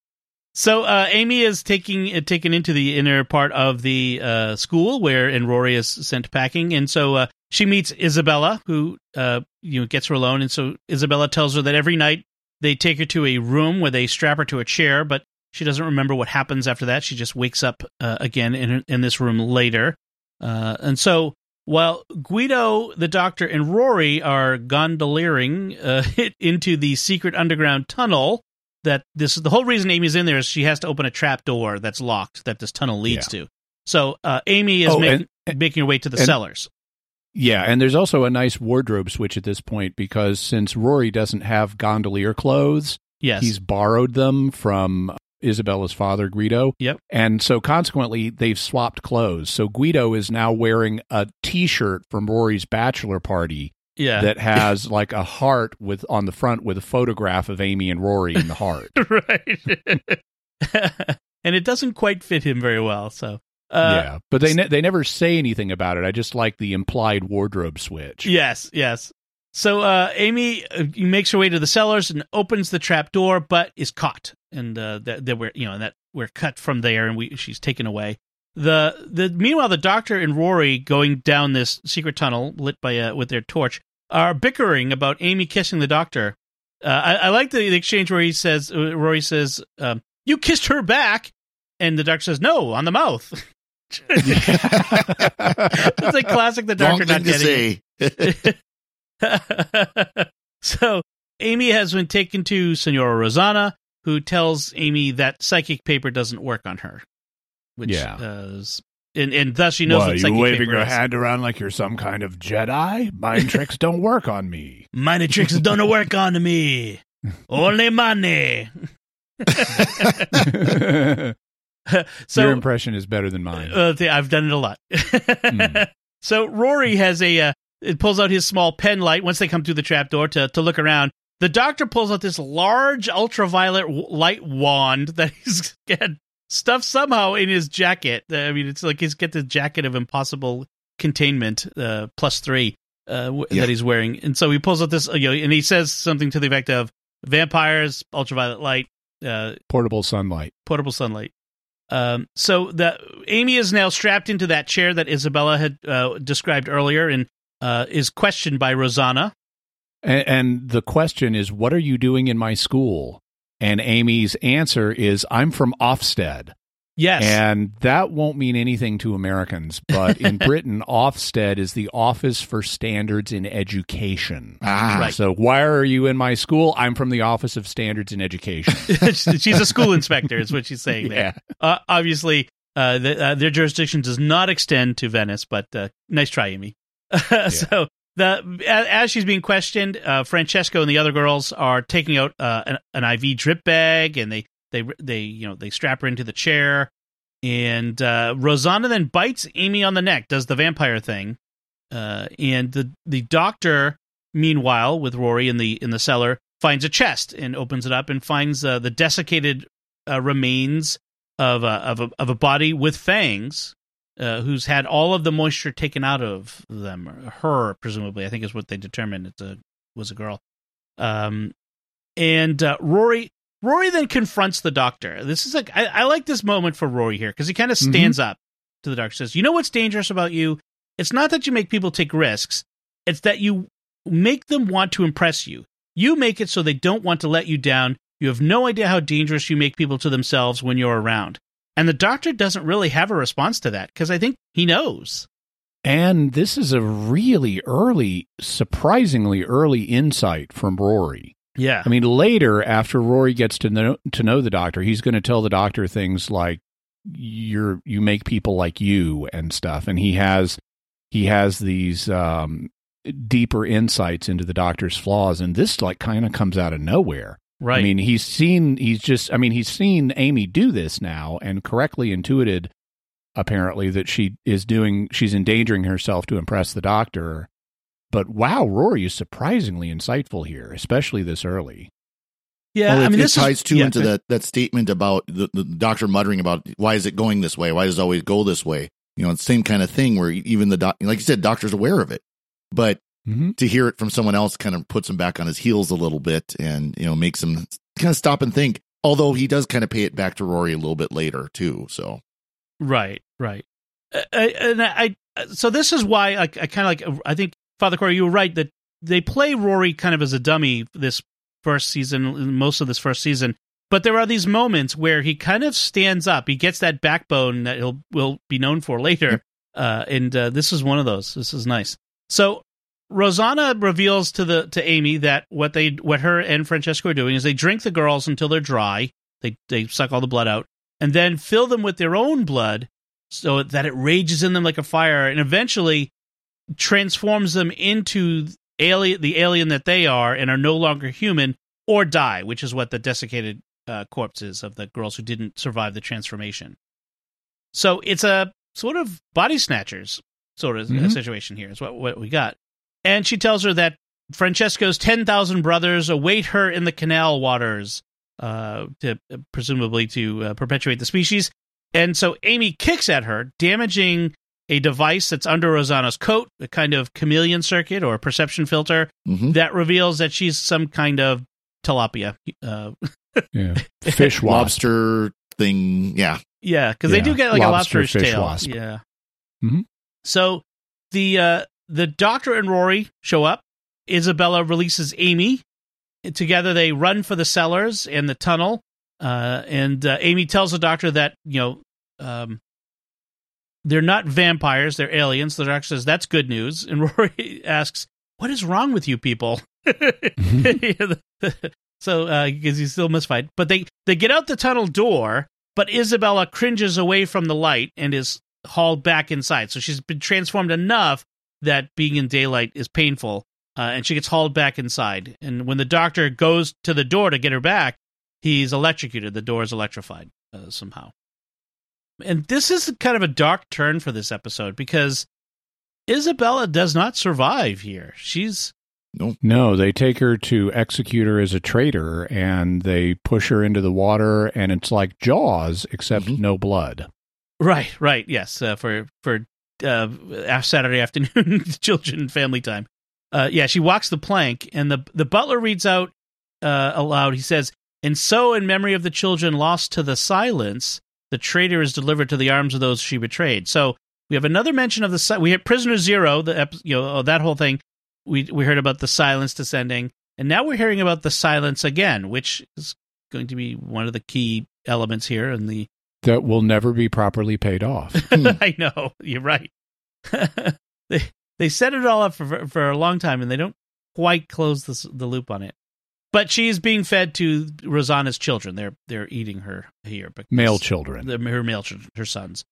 So uh, Amy is taking uh, taken into the inner part of the uh, school where and Rory is sent packing, and so uh, she meets Isabella, who uh, you know gets her alone, and so Isabella tells her that every night they take her to a room where they strap her to a chair, but she doesn't remember what happens after that. She just wakes up uh, again in in this room later, and so. While Guido, the doctor, and Rory are gondoliering into the secret underground tunnel, that this is the whole reason Amy's in there is she has to open a trap door that's locked that this tunnel leads to. So uh, Amy is Oh, making and- making her way to the and- cellars. yeah and there's also a nice wardrobe switch at this point because since rory doesn't have gondolier clothes Yes. he's borrowed them from Isabella's father, Guido. Yep. And so consequently, they've swapped clothes. So Guido is now wearing a T-shirt from Rory's bachelor party yeah. that has like a heart with on the front with a photograph of Amy and Rory in the heart. right. and it doesn't quite fit him very well. So uh, yeah, but they ne- they never say anything about it. I just like the implied wardrobe switch. Yes, yes. So uh, Amy uh, makes her way to the cellars and opens the trap door, but is caught, and uh, that that we're you know that we're cut from there, and we she's taken away. The the meanwhile, the doctor and Rory going down this secret tunnel lit by a, with their torch are bickering about Amy kissing the doctor. Uh, I, I like the, the exchange where he says uh, Rory says, um, "You kissed her back," and the doctor says, "No, on the mouth." it's like classic. The Wrong doctor thing not to getting say. it. so Amy has been taken to Senora Rosanna, who tells Amy that psychic paper doesn't work on her. Which Yeah. uh, is, and and thus she knows What, you psychic waving your is. hand around like you're some kind of Jedi? Mind tricks don't work on me. Money tricks don't work on me. Only money. so Your impression is better than mine. Uh, I've done it a lot. So Rory has a uh, it pulls out his small pen light once they come through the trapdoor to to look around. The doctor pulls out this large ultraviolet w- light wand that he's got stuffed somehow in his jacket. I mean, it's like he's got the jacket of impossible containment uh, plus three uh, w- Yeah. that he's wearing, and so he pulls out this, uh, you know, and he says something to the effect of vampires, ultraviolet light, uh, Portable sunlight. portable sunlight. Um, so the Amy is now strapped into that chair that Isabella had uh, described earlier, and uh, is questioned by Rosanna. And, and the question is, what are you doing in my school? And Amy's answer is, I'm from Ofsted. Yes. And that won't mean anything to Americans, but in Britain, Ofsted is the Office for Standards in Education. Ah, Right. So why are you in my school? I'm from the Office of Standards in Education. she's a school inspector, is what she's saying there. Uh, obviously, uh, the, uh, their jurisdiction does not extend to Venice, but uh, nice try, Amy. so the as she's being questioned, uh, Francesco and the other girls are taking out uh, an, an IV drip bag, and they they they you know they strap her into the chair, and uh, Rosanna then bites Amy on the neck, does the vampire thing, uh, and the the doctor, meanwhile, with Rory in the in the cellar, finds a chest and opens it up and finds uh, the desiccated uh, remains of a, of a of a body with fangs, uh, who's had all of the moisture taken out of them. Her, presumably, I think is what they determined. It uh, was a girl. Um, and uh, Rory Rory then confronts the doctor. This is like I, I like this moment for Rory here because he kind of stands up to the doctor. Says, "You know what's dangerous about you? It's not that you make people take risks. It's that you make them want to impress you. You make it so they don't want to let you down. You have no idea how dangerous you make people to themselves when you're around." And the doctor doesn't really have a response to that because I think he knows. And this is a really early, surprisingly early insight from Rory. Yeah. I mean, later after Rory gets to know to know the doctor, he's going to tell the doctor things like you're you make people like you and stuff, and he has he has these um, deeper insights into the doctor's flaws, and this like kind of comes out of nowhere. Right. I mean, he's seen he's just I mean he's seen Amy do this now and correctly intuited apparently that she is doing she's endangering herself to impress the doctor. But wow, Rory is surprisingly insightful here, especially this early. yeah. well, it, I mean, it this ties is, too yeah, into that that statement about the, the doctor muttering about why is it going this way? Why does it always go this way? You know, it's the same kind of thing where even the doc, like you said, doctor's aware of it, but Mm-hmm. to hear it from someone else kind of puts him back on his heels a little bit, and you know makes him kind of stop and think. Although he does kind of pay it back to Rory a little bit later too. So Right, right. Uh, uh, and I, I, so this is why I, I kind of like. I think Father Cory, you were right that they play Rory kind of as a dummy this first season, most of this first season. But there are these moments where he kind of stands up. He gets that backbone that he'll will be known for later, uh, and uh, this is one of those. This is nice. So Rosanna reveals to the to Amy that what they what her and Francesco are doing is they drink the girls until they're dry. They they suck all the blood out and then fill them with their own blood so that it rages in them like a fire and eventually transforms them into alien the alien that they are and are no longer human or die, which is what the desiccated uh, corpses of the girls who didn't survive the transformation. So it's a sort of body snatchers sort of Mhm. situation here is what, what we got. And she tells her that Francesco's 10,000 brothers await her in the canal waters, uh, to presumably to uh, perpetuate the species. And so Amy kicks at her, damaging a device that's under Rosanna's coat, a kind of chameleon circuit or perception filter mhm. that reveals that she's some kind of tilapia. Uh, Yeah. Fish wasp. lobster thing, yeah, yeah, because they do get like lobster a lobster's fish tail. wasp. Yeah. Mhm. So the uh, the doctor and Rory show up. Isabella releases Amy. Together they run for the cellars and the tunnel. Uh, and uh, Amy tells the doctor that you know um, they're not vampires; they're aliens. The doctor says that's good news, and Rory asks, "What is wrong with you people?" so because he's still mystified, but they they get out the tunnel door, but Isabella cringes away from the light and is hauled back inside. So she's been transformed enough that being in daylight is painful, uh, and she gets hauled back inside. And when the doctor goes to the door to get her back, he's electrocuted. The door is electrified uh, somehow. And this is kind of a dark turn for this episode because Isabella does not survive here. She's No, they take her to execute her as a traitor and they push her into the water and it's like Jaws except Mhm. no blood. Right, right, yes, uh, for for uh, Saturday afternoon children family time. Uh, yeah, she walks the plank, and the the butler reads out uh, aloud. He says, "And so, in memory of the children lost to the silence, the traitor is delivered to the arms of those she betrayed. So we have another mention of the si- we have prisoner zero, the you know oh, that whole thing. We we heard about the silence descending, and now we're hearing about the silence again, which is going to be one of the key elements here in the That will never be properly paid off. I know you're right. they they set it all up for for a long time, and they don't quite close this, the loop on it. But she's being fed to Rosanna's children. They're they're eating her here. because- Male children. the, her male children, her sons.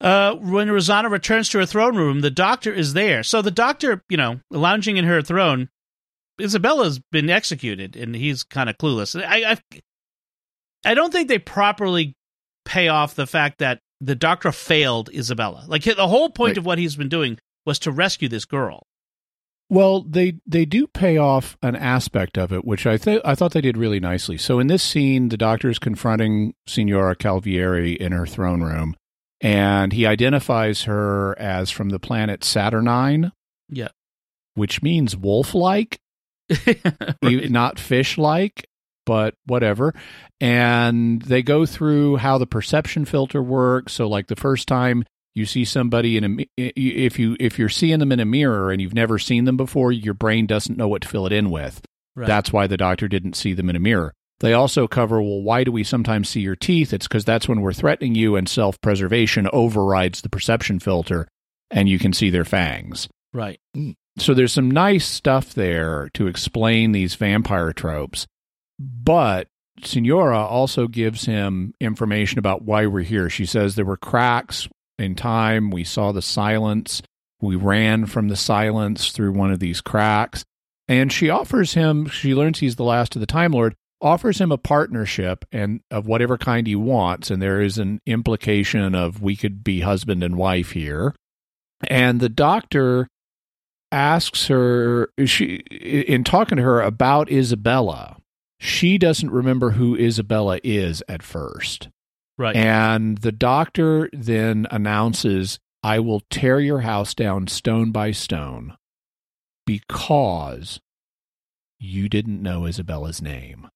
Uh, when Rosanna returns to her throne room, the doctor is there. So the doctor, you know, lounging in her throne, Isabella's been executed, and he's kind of clueless. I, I, I don't think they properly pay off the fact that the doctor failed Isabella. Like the whole point Right. of what he's been doing was to rescue this girl. Well, they they do pay off an aspect of it, which I think I thought they did really nicely. So in this scene, the doctor is confronting Signora Calvierri in her throne room, and he identifies her as from the planet Saturnyne, Yeah, which means wolf-like, e- not fish-like, but whatever. And they go through how the perception filter works. So, like the first time you see somebody in a if you if you're seeing them in a mirror and you've never seen them before, your brain doesn't know what to fill it in with. Right. That's why the doctor didn't see them in a mirror. They also cover well, why do we sometimes see your teeth? It's because that's when we're threatening you, and self preservation overrides the perception filter, and you can see their fangs. right. So there's some nice stuff there to explain these vampire tropes. But Senora also gives him information about why we're here. She says there were cracks in time. We saw the silence. We ran from the silence through one of these cracks. And she offers him, she learns he's the last of the Time Lord, offers him a partnership and of whatever kind he wants. And there is an implication of we could be husband and wife here. And the doctor asks her she in talking to her about Isabella, she doesn't remember who Isabella is at first. Right. And the doctor then announces, I will tear your house down stone by stone because you didn't know Isabella's name.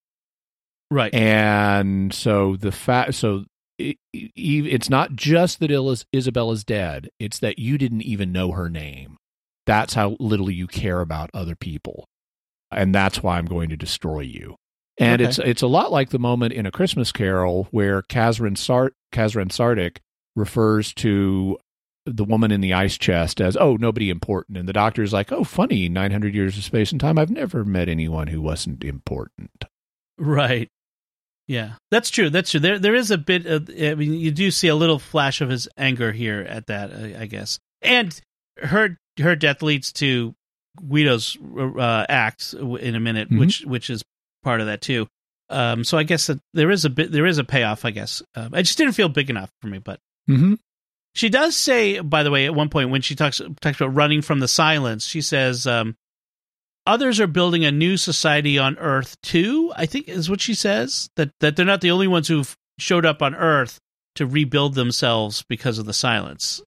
right. And so the fact, so it, it, it's not just that Is- Isabella's dead, it's that you didn't even know her name. That's how little you care about other people. And that's why I'm going to destroy you. And Okay. it's it's a lot like the moment in A Christmas Carol where Kazran Sart Kazran Sardick refers to the woman in the ice chest as oh nobody important and the doctor is like oh funny 900 years of space and time I've never met anyone who wasn't important. Right. Yeah, that's true. That's true. There, there is a bit. Of, I mean, you do see a little flash of his anger here at that, I, I guess. And her, her death leads to Guido's uh, act in a minute, Mhm. which, which is part of that too. Um, so I guess that there is a bit, there is a payoff. I guess. Um, I just didn't feel big enough for me, but Mm-hmm. she does say, by the way, at one point when she talks talks about running from the silence, she says, um, "Others are building a new society on Earth too." I think is what she says that that they're not the only ones who've showed up on Earth to rebuild themselves because of the silence.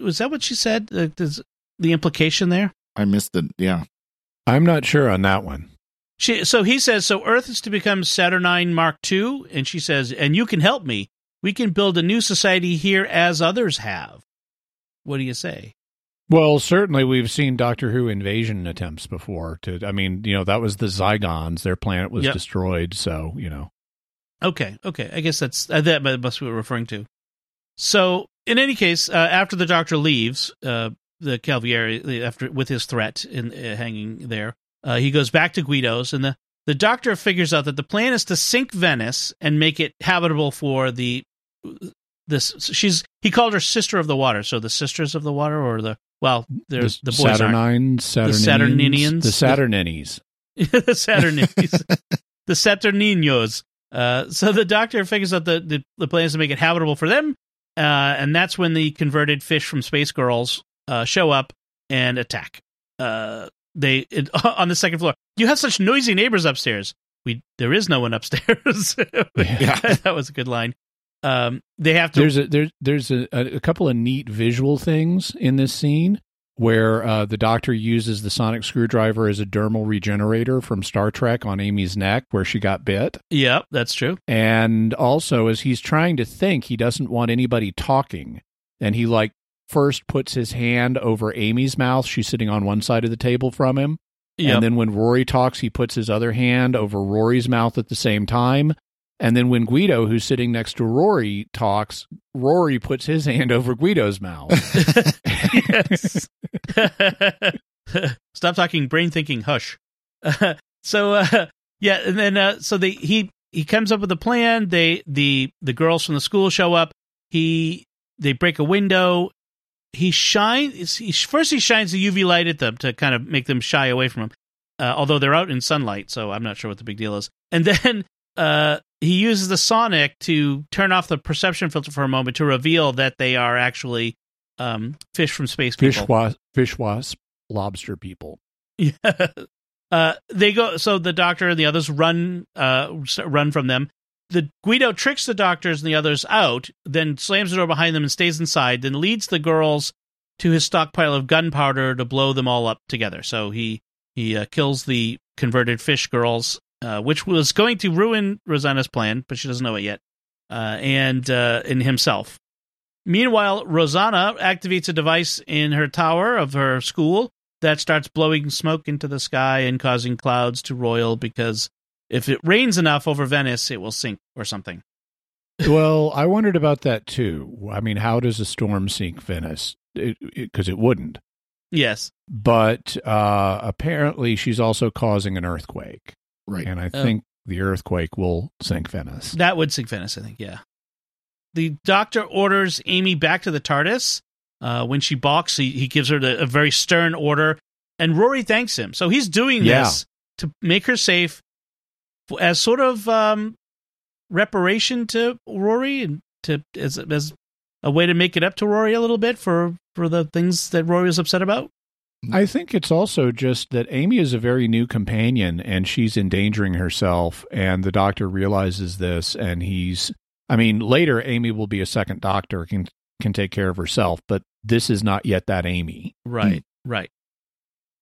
Was that what she said? Uh, does the implication there? I missed it. Yeah. I'm not sure on that one. She so he says so Earth is to become Saturnyne Mark II, and she says, and you can help me. We can build a new society here as others have. What do you say? Well, certainly we've seen Doctor Who invasion attempts before. To, I mean, you know, that was the Zygons. Their planet was Yep. destroyed, so you know. Okay, okay. I guess that's uh, that must be what we're referring to. So, in any case, uh, after the doctor leaves, uh, the Calvierri after with his threat in uh, hanging there, uh, he goes back to Guido's, and the the doctor figures out that the plan is to sink Venice and make it habitable for the this. She's he called her sister of the water, so the sisters of the water, or the well, there's the, boys. Saturnyne, Saturninians, Saturninians? the Saturninies. the Saturninis, the Saturninos. Uh, so the doctor figures out the, the, the plan is to make it habitable for them, uh, and that's when the converted fish from Space Girls uh, show up and attack. They it, on the second floor. You have such noisy neighbors upstairs. We there is no one upstairs. Yeah. that was a good line. Um, they have to. There's a there's there's a, a couple of neat visual things in this scene. where uh, the doctor uses the sonic screwdriver as a dermal regenerator from Star Trek on Amy's neck where she got bit. Yep, that's true. And also, as he's trying to think, he doesn't want anybody talking. And he, like, first puts his hand over Amy's mouth. She's sitting on one side of the table from him. Yep. And then when Rory talks, he puts his other hand over Rory's mouth at the same time. And then when Guido, who's sitting next to Rory, talks, Rory puts his hand over Guido's mouth. yes. Stop talking, brain thinking, hush. so uh, yeah, and then uh, so they he he comes up with a plan. They the the girls from the school show up. He they break a window. He shines. He, first, he shines the UV light at them to kind of make them shy away from him. Uh, although they're out in sunlight, so I'm not sure what the big deal is. And then uh, he uses the sonic to turn off the perception filter for a moment to reveal that they are actually um, fish from space fish people. wasp, fish wasp, lobster people. Yeah. Uh, they go. So the doctor and the others run, uh, run from them. The Guido tricks the doctors and the others out, then slams the door behind them and stays inside. Then leads the girls to his stockpile of gunpowder to blow them all up together. So he he uh, kills the converted fish girls, uh, which was going to ruin Rosanna's plan, but she doesn't know it yet, uh, and uh, in himself. Meanwhile, Rosanna activates a device in her tower of her school that starts blowing smoke into the sky and causing clouds to roil because if it rains enough over Venice, it will sink or something. well, I wondered about that too. I mean, how does a storm sink Venice? Because it, 'cause it wouldn't. Yes. But uh, apparently, she's also causing an earthquake. Right. And I Oh. think the earthquake will sink Venice. That would sink Venice, I think, yeah. The doctor orders Amy back to the TARDIS. Uh, when she balks, he, he gives her the, a very stern order, and Rory thanks him. So he's doing Yeah. this to make her safe f- as sort of um, reparation to Rory and to as, as a way to make it up to Rory a little bit for, for the things that Rory was upset about. I think it's also just that Amy is a very new companion and she's endangering herself, and the doctor realizes this, and he's. I mean, later Amy will be a second doctor can can take care of herself, but this is not yet that Amy. Right, right.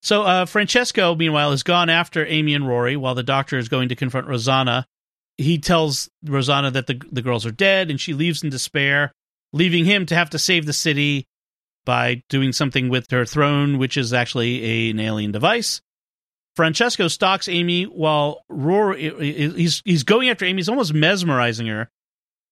So uh, Francesco, meanwhile, has gone after Amy and Rory while the doctor is going to confront Rosanna. He tells Rosanna that the the girls are dead, and she leaves in despair, leaving him to have to save the city by doing something with her throne, which is actually a, an alien device. Francesco stalks Amy while Rory he's he's going after Amy. He's almost mesmerizing her,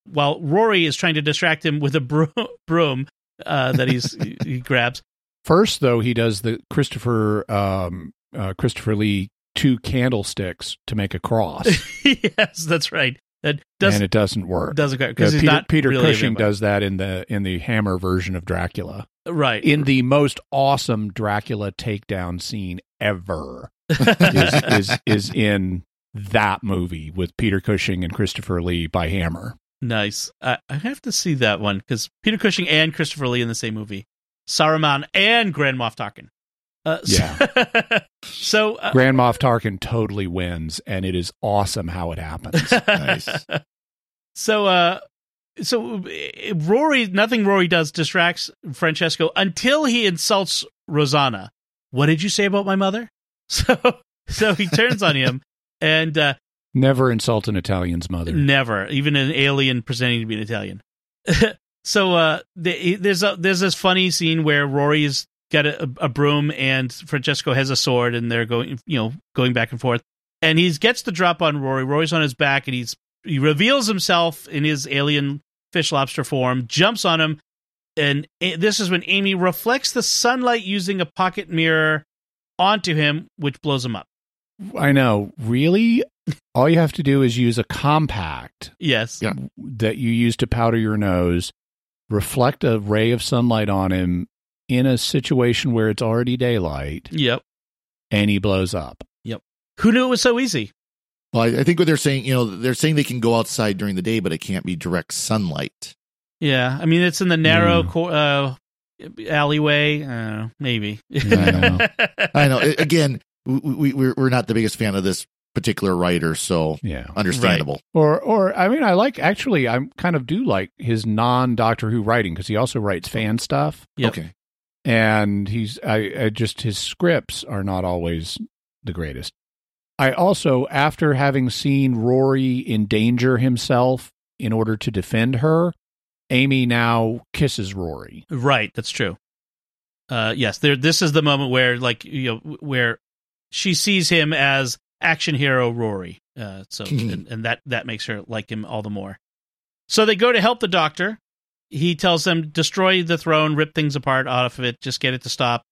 while Rory is trying to distract him with a broom, broom uh, that he's he, he grabs. First, though, he does the Christopher um, uh, Christopher Lee two candlesticks to make a cross, yes, that's right. That does and it doesn't work. doesn't because Uh, he's Peter, not Peter really Cushing does that in the in the Hammer version of Dracula. right. in the most awesome Dracula takedown scene ever is, is is in that movie with Peter Cushing and Christopher Lee by Hammer. nice. I, I have to see that one because Peter Cushing and Christopher Lee in the same movie. Saruman and Grand Moff Tarkin. Uh, Yeah. So, uh, Grand Moff Tarkin totally wins, and it is awesome how it happens. Nice. so, uh, so uh, Rory, nothing Rory does distracts Francesco until he insults Rosanna. What did you say about my mother? So, so he turns on him, and uh, Never insult an Italian's mother. Never, even an alien pretending to be an Italian. So uh, the, there's a there's this funny scene where Rory's got a, a broom and Francesco has a sword, and they're going you know going back and forth, and he gets the drop on Rory. Rory's on his back, and he's he reveals himself in his alien fish lobster form, jumps on him, and this is when Amy reflects the sunlight using a pocket mirror onto him, which blows him up. I know. Really? All you have to do is use a compact Yes. That you use to powder your nose, reflect a ray of sunlight on him in a situation where it's already daylight, Yep. and he blows up. Yep. Who knew it was so easy? Well, I, I think what they're saying, you know, they're saying they can go outside during the day, but it can't be direct sunlight. Yeah, I mean it's in the narrow Yeah. cor- uh, alleyway. Uh, maybe. I know. I know. Again, we, we, we're we're not the biggest fan of this particular writer, so Yeah. understandable. Or, or I mean, I like actually, I kind of do like his non Doctor Who writing because he also writes fan stuff. Yep. Okay. and he's I, I just his scripts are not always the greatest. I also, after having seen Rory endanger himself in order to defend her, Amy now kisses Rory. Right, that's true. Uh, yes, there. This is the moment where, like, you know, where she sees him as action hero Rory. Uh, so, and, and that that makes her like him all the more. So they go to help the doctor. He tells them destroy the throne, rip things apart out of it, just get it to stop,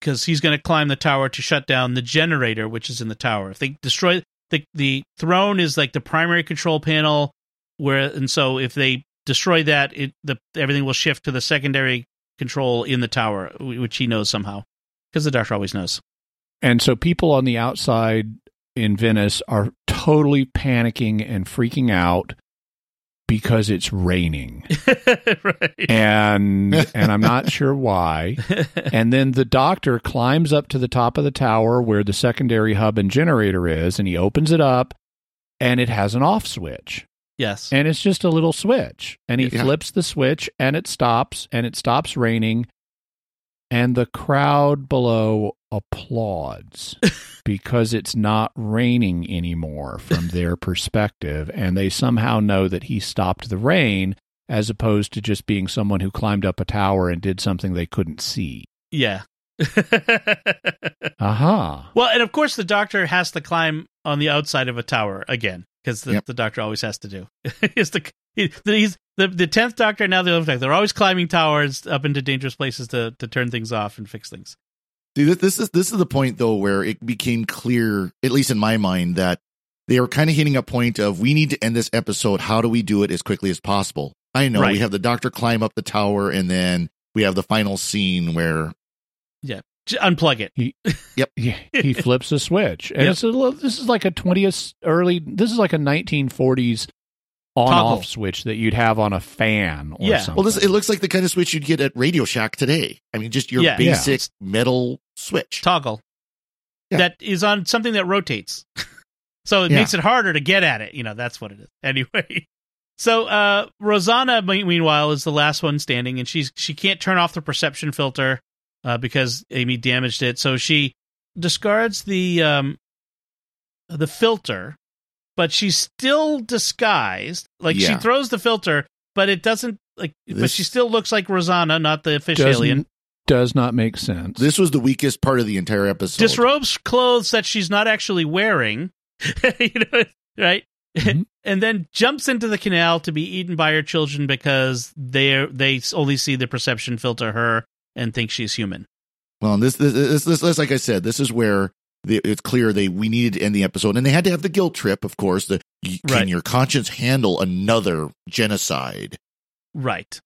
because he's going to climb the tower to shut down the generator, which is in the tower. If they destroy the the throne, is like the primary control panel, where and so if they destroy that, it the everything will shift to the secondary control in the tower, which he knows somehow, because the doctor always knows. And so people on the outside in Venice are totally panicking and freaking out because it's raining. right. And and I'm not sure why. And then the doctor climbs up to the top of the tower where the secondary hub and generator is and he opens it up and it has an off switch. Yes. And it's just a little switch. And he Yeah. flips the switch and it stops and it stops raining. And the crowd below applauds because it's not raining anymore from their perspective. And they somehow know that he stopped the rain as opposed to just being someone who climbed up a tower and did something they couldn't see. Yeah. Aha. well, and of course, the doctor has to climb on the outside of a tower again, because the, Yep. the doctor always has to do. he's the he's the the tenth doctor now the eleventh doctor. They're always climbing towers up into dangerous places to to turn things off and fix things. See, this, this is this is the point though where it became clear, at least in my mind, that they were kind of hitting a point of we need to end this episode. How do we do it as quickly as possible? I know Right. we have the doctor climb up the tower, and then we have the final scene where Yeah, J- unplug it. He, Yep. he, he flips a switch, and Yep. it's a little, this is like a twentieth early. This is like a nineteen forties on off switch that you'd have on a fan. Or Yeah. something. well, this it looks like the kind of switch you'd get at Radio Shack today. I mean, just your Yeah. basic metal switch. Toggle Yeah. that is on something that rotates, so it Yeah. makes it harder to get at it. You know, that's what it is. Anyway. So uh Rosanna meanwhile is the last one standing and she's she can't turn off the perception filter uh because Amy damaged it. So she discards the um the filter, but she's still disguised. Like she throws the filter, but it doesn't like but she still looks like Rosanna, not the fish alien. Does not make sense. This was the weakest part of the entire episode. disrobes clothes that she's not actually wearing, you know, right? Mhm. and then jumps into the canal to be eaten by her children because they they only see the perception filter her and think she's human. Well, this this, this this this like I said, this is where the, it's clear they we needed to end the episode, and they had to have the guilt trip, of course. The can Right. your conscience handle another genocide? Right.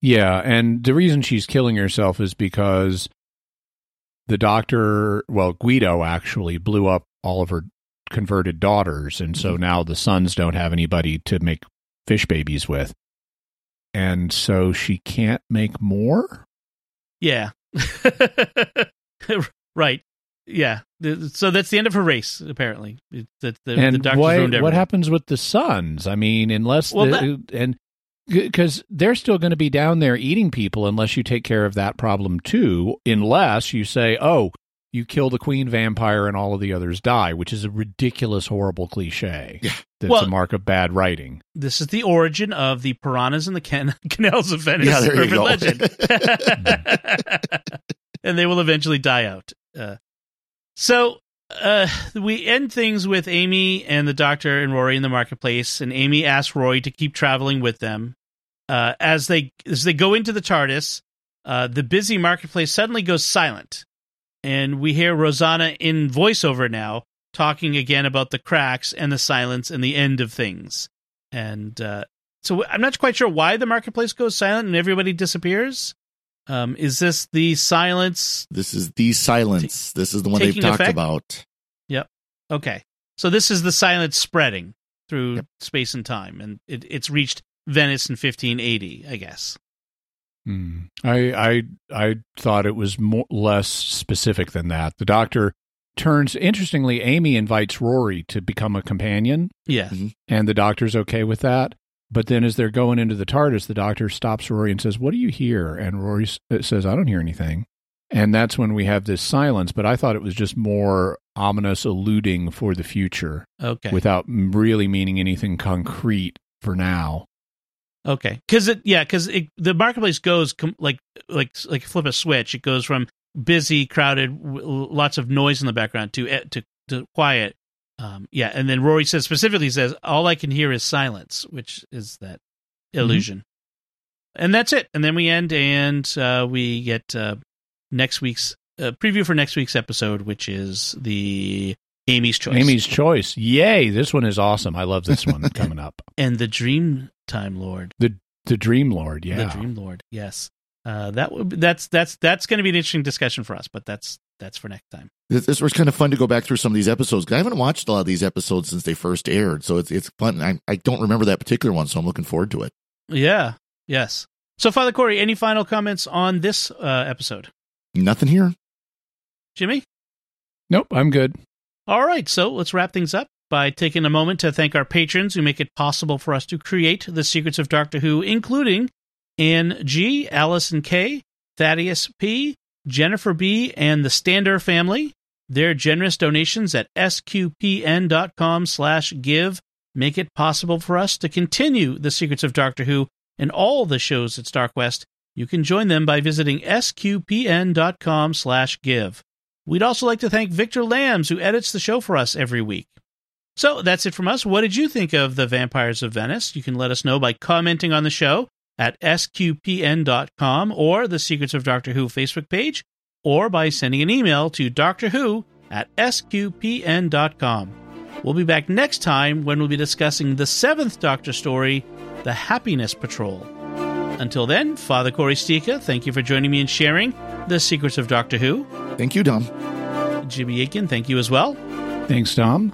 Yeah, and the reason she's killing herself is because the doctor, well, Guido actually blew up all of her converted daughters, and so mm-hmm. now the sons don't have anybody to make fish babies with. And so she can't make more? Yeah. right. Yeah. So that's the end of her race, apparently. That the, the and doctor's why, ruined what happens with the sons? I mean, unless Well, the, and because they're still going to be down there eating people unless you take care of that problem too. Unless you say, "Oh, you kill the queen vampire and all of the others die," which is a ridiculous, horrible cliche. Yeah. that's Well- a mark of bad writing. This is the origin of the piranhas in the can- canals of Venice Yeah, there you urban go. legend. and they will eventually die out. Uh, so uh, we end things with Amy and the doctor and Rory in the marketplace, and Amy asks Rory to keep traveling with them. Uh, as they as they go into the TARDIS, uh, the busy marketplace suddenly goes silent, and we hear Rosanna in voiceover now talking again about the cracks and the silence and the end of things. And uh, so I'm not quite sure why the marketplace goes silent and everybody disappears. Um, is this the silence? This is the silence. This is the one they've talked effect? about. Yep. Okay, so this is the silence spreading through Yep. space and time, and it, it's reached Venice in 1580, I guess. Hmm. I I I thought it was more less specific than that. The doctor turns. Interestingly, Amy invites Rory to become a companion, Yeah, and the doctor's okay with that. But then as they're going into the TARDIS, the doctor stops Rory and says, What do you hear? And Rory uh, says, I don't hear anything. And that's when we have this silence. But I thought it was just more ominous alluding for the future Okay. without really meaning anything concrete for now. Okay, because it yeah, because the marketplace goes com- like like like flip a switch. It goes from busy, crowded, w- lots of noise in the background to eh, to to quiet. Um, yeah, and then Rory says specifically says all I can hear is silence, which is that illusion. And that's it. And then we end, and uh, we get uh, next week's uh, preview for next week's episode, which is the Amy's choice. Amy's choice. Yay. This one is awesome. I love this one coming up. and the Dream Time Lord. The the Dream Lord, yeah. The Dream Lord. Yes. Uh, that would that's that's that's going to be an interesting discussion for us, but that's that's for next time. This, this was kind of fun to go back through some of these episodes. I haven't watched a lot of these episodes since they first aired, so it's it's fun. I, I don't remember that particular one, so I'm looking forward to it. Yeah. Yes. So, Father Cory, any final comments on this uh, episode? Nothing here. Jimmy? Nope, I'm good. All right. So let's wrap things up by taking a moment to thank our patrons who make it possible for us to create the secrets of Doctor Who, including Ann G, Allison K, Thaddeus P, Jennifer B, and the Stander family. Their generous donations at sqpn.com slash give make it possible for us to continue the secrets of Doctor Who and all the shows at StarQuest. You can join them by visiting sqpn.com slash give. We'd also like to thank Victor Lambs, who edits the show for us every week. So that's it from us. What did you think of The Vampires of Venice? You can let us know by commenting on the show at sqpn.com or the Secrets of Doctor Who Facebook page, or by sending an email to Doctor Who at sqpn.com. We'll be back next time when we'll be discussing the seventh Doctor story, The Happiness Patrol. Until then, Father Cory Sticha, thank you for joining me and sharing the secrets of Doctor Who. Thank you, Dom. Jimmy Akin, thank you as well. Thanks, Tom.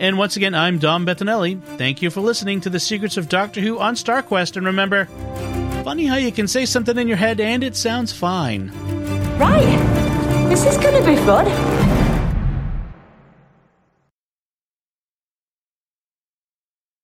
And once again, I'm Dom Bettinelli. Thank you for listening to the secrets of Doctor Who on StarQuest. And remember, funny how you can say something in your head and it sounds fine. Right. This is going to be fun.